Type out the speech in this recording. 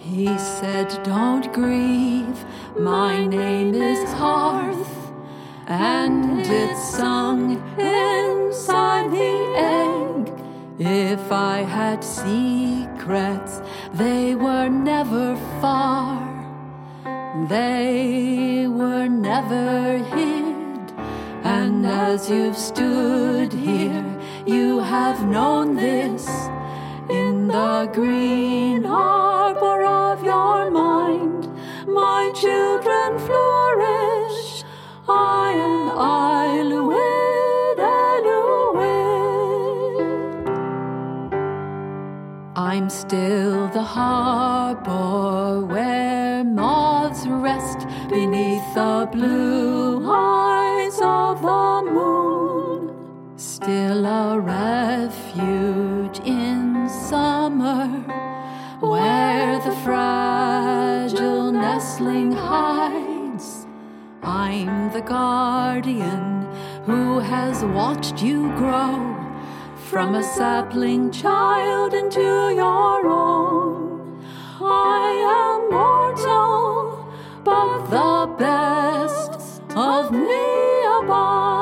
He said, Don't grieve, my name is Hearth, and it's sung inside the egg. If I had secrets, they were never far, they were never hid. And as you've stood here, you have known this in the green harbor I'm still the harbor where moths rest beneath the blue eyes of the moon. Still a refuge in summer where the fragile nestling hides. I'm the guardian who has watched you grow from a sapling child into your own. I am mortal, but the best of me abide.